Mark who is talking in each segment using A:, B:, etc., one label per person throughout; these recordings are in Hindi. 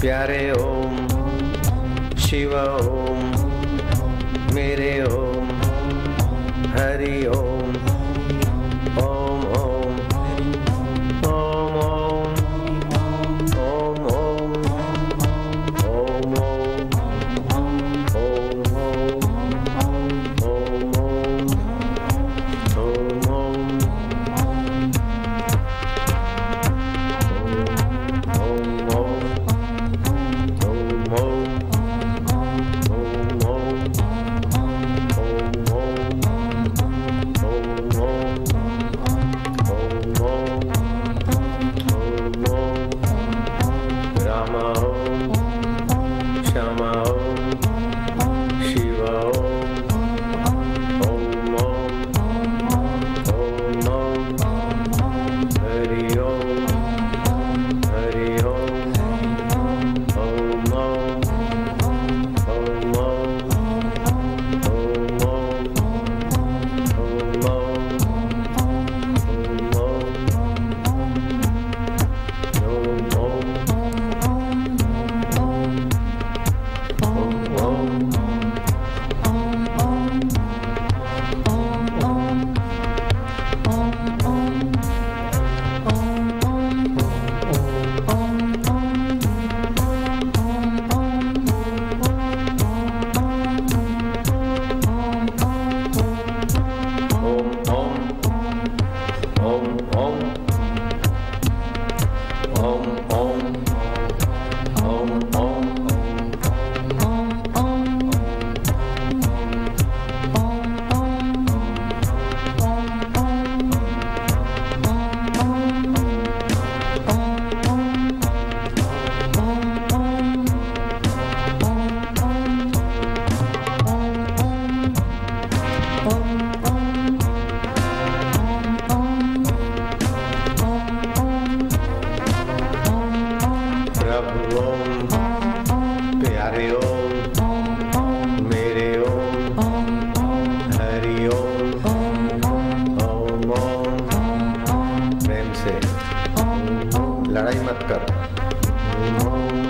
A: प्यारे ओम शिव ओम मेरे ओम।
B: लड़ाई मत कर।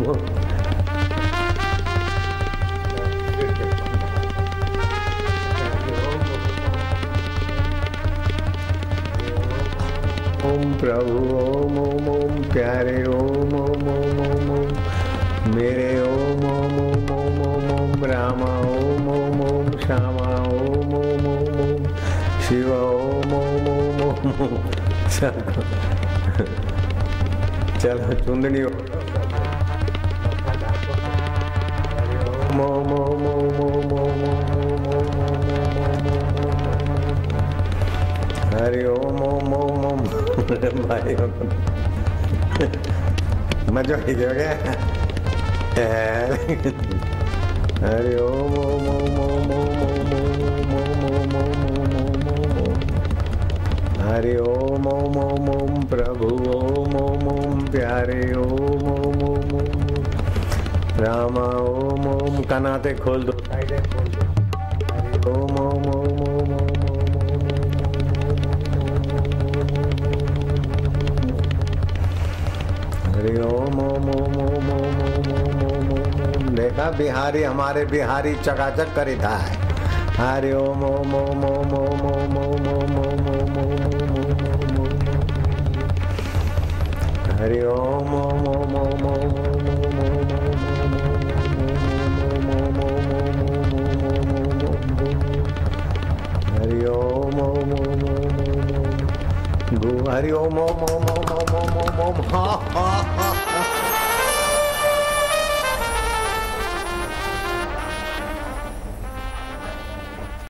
B: ओम ओम प्रभु ओम ओम ओम प्यारे ओम ओम ओम ओम ओम मेरे ओम ओम ओम ओम ओम ओम रामा ओम ओम ओम श्यामा ओम ओम ओम ओम शिव ओम ओम ओम ओम चलो चलो चुंदनी ओम हरि ओम ओम ओम ओम भाई मज़ा ही हो गया हरि ओम ओम ओम ओम ओम ओम ओम ओम ओम ओम ओम ओम हरि ओम ओम ओम ओम प्रभु ओम ओम ओम प्यारे ओम ओम ओम ओम रामा ओम ओम कनाते खोल दो साइडें खोल दो ओम ओम ओम ओम ओम हरि ओम ओम ओम ओम ओम ओम ओम ओम ओम देखा बिहारी हमारे बिहारी चकाचक करीता है हरि ओम ओम ओम ओम ओम ओम ओम ओम ओम ओम ओम ओम हरि ओम हरि ओम ओम ओम ओम ओम गो हरि ओम ओम ओम ओम ओम ओम हा हा हा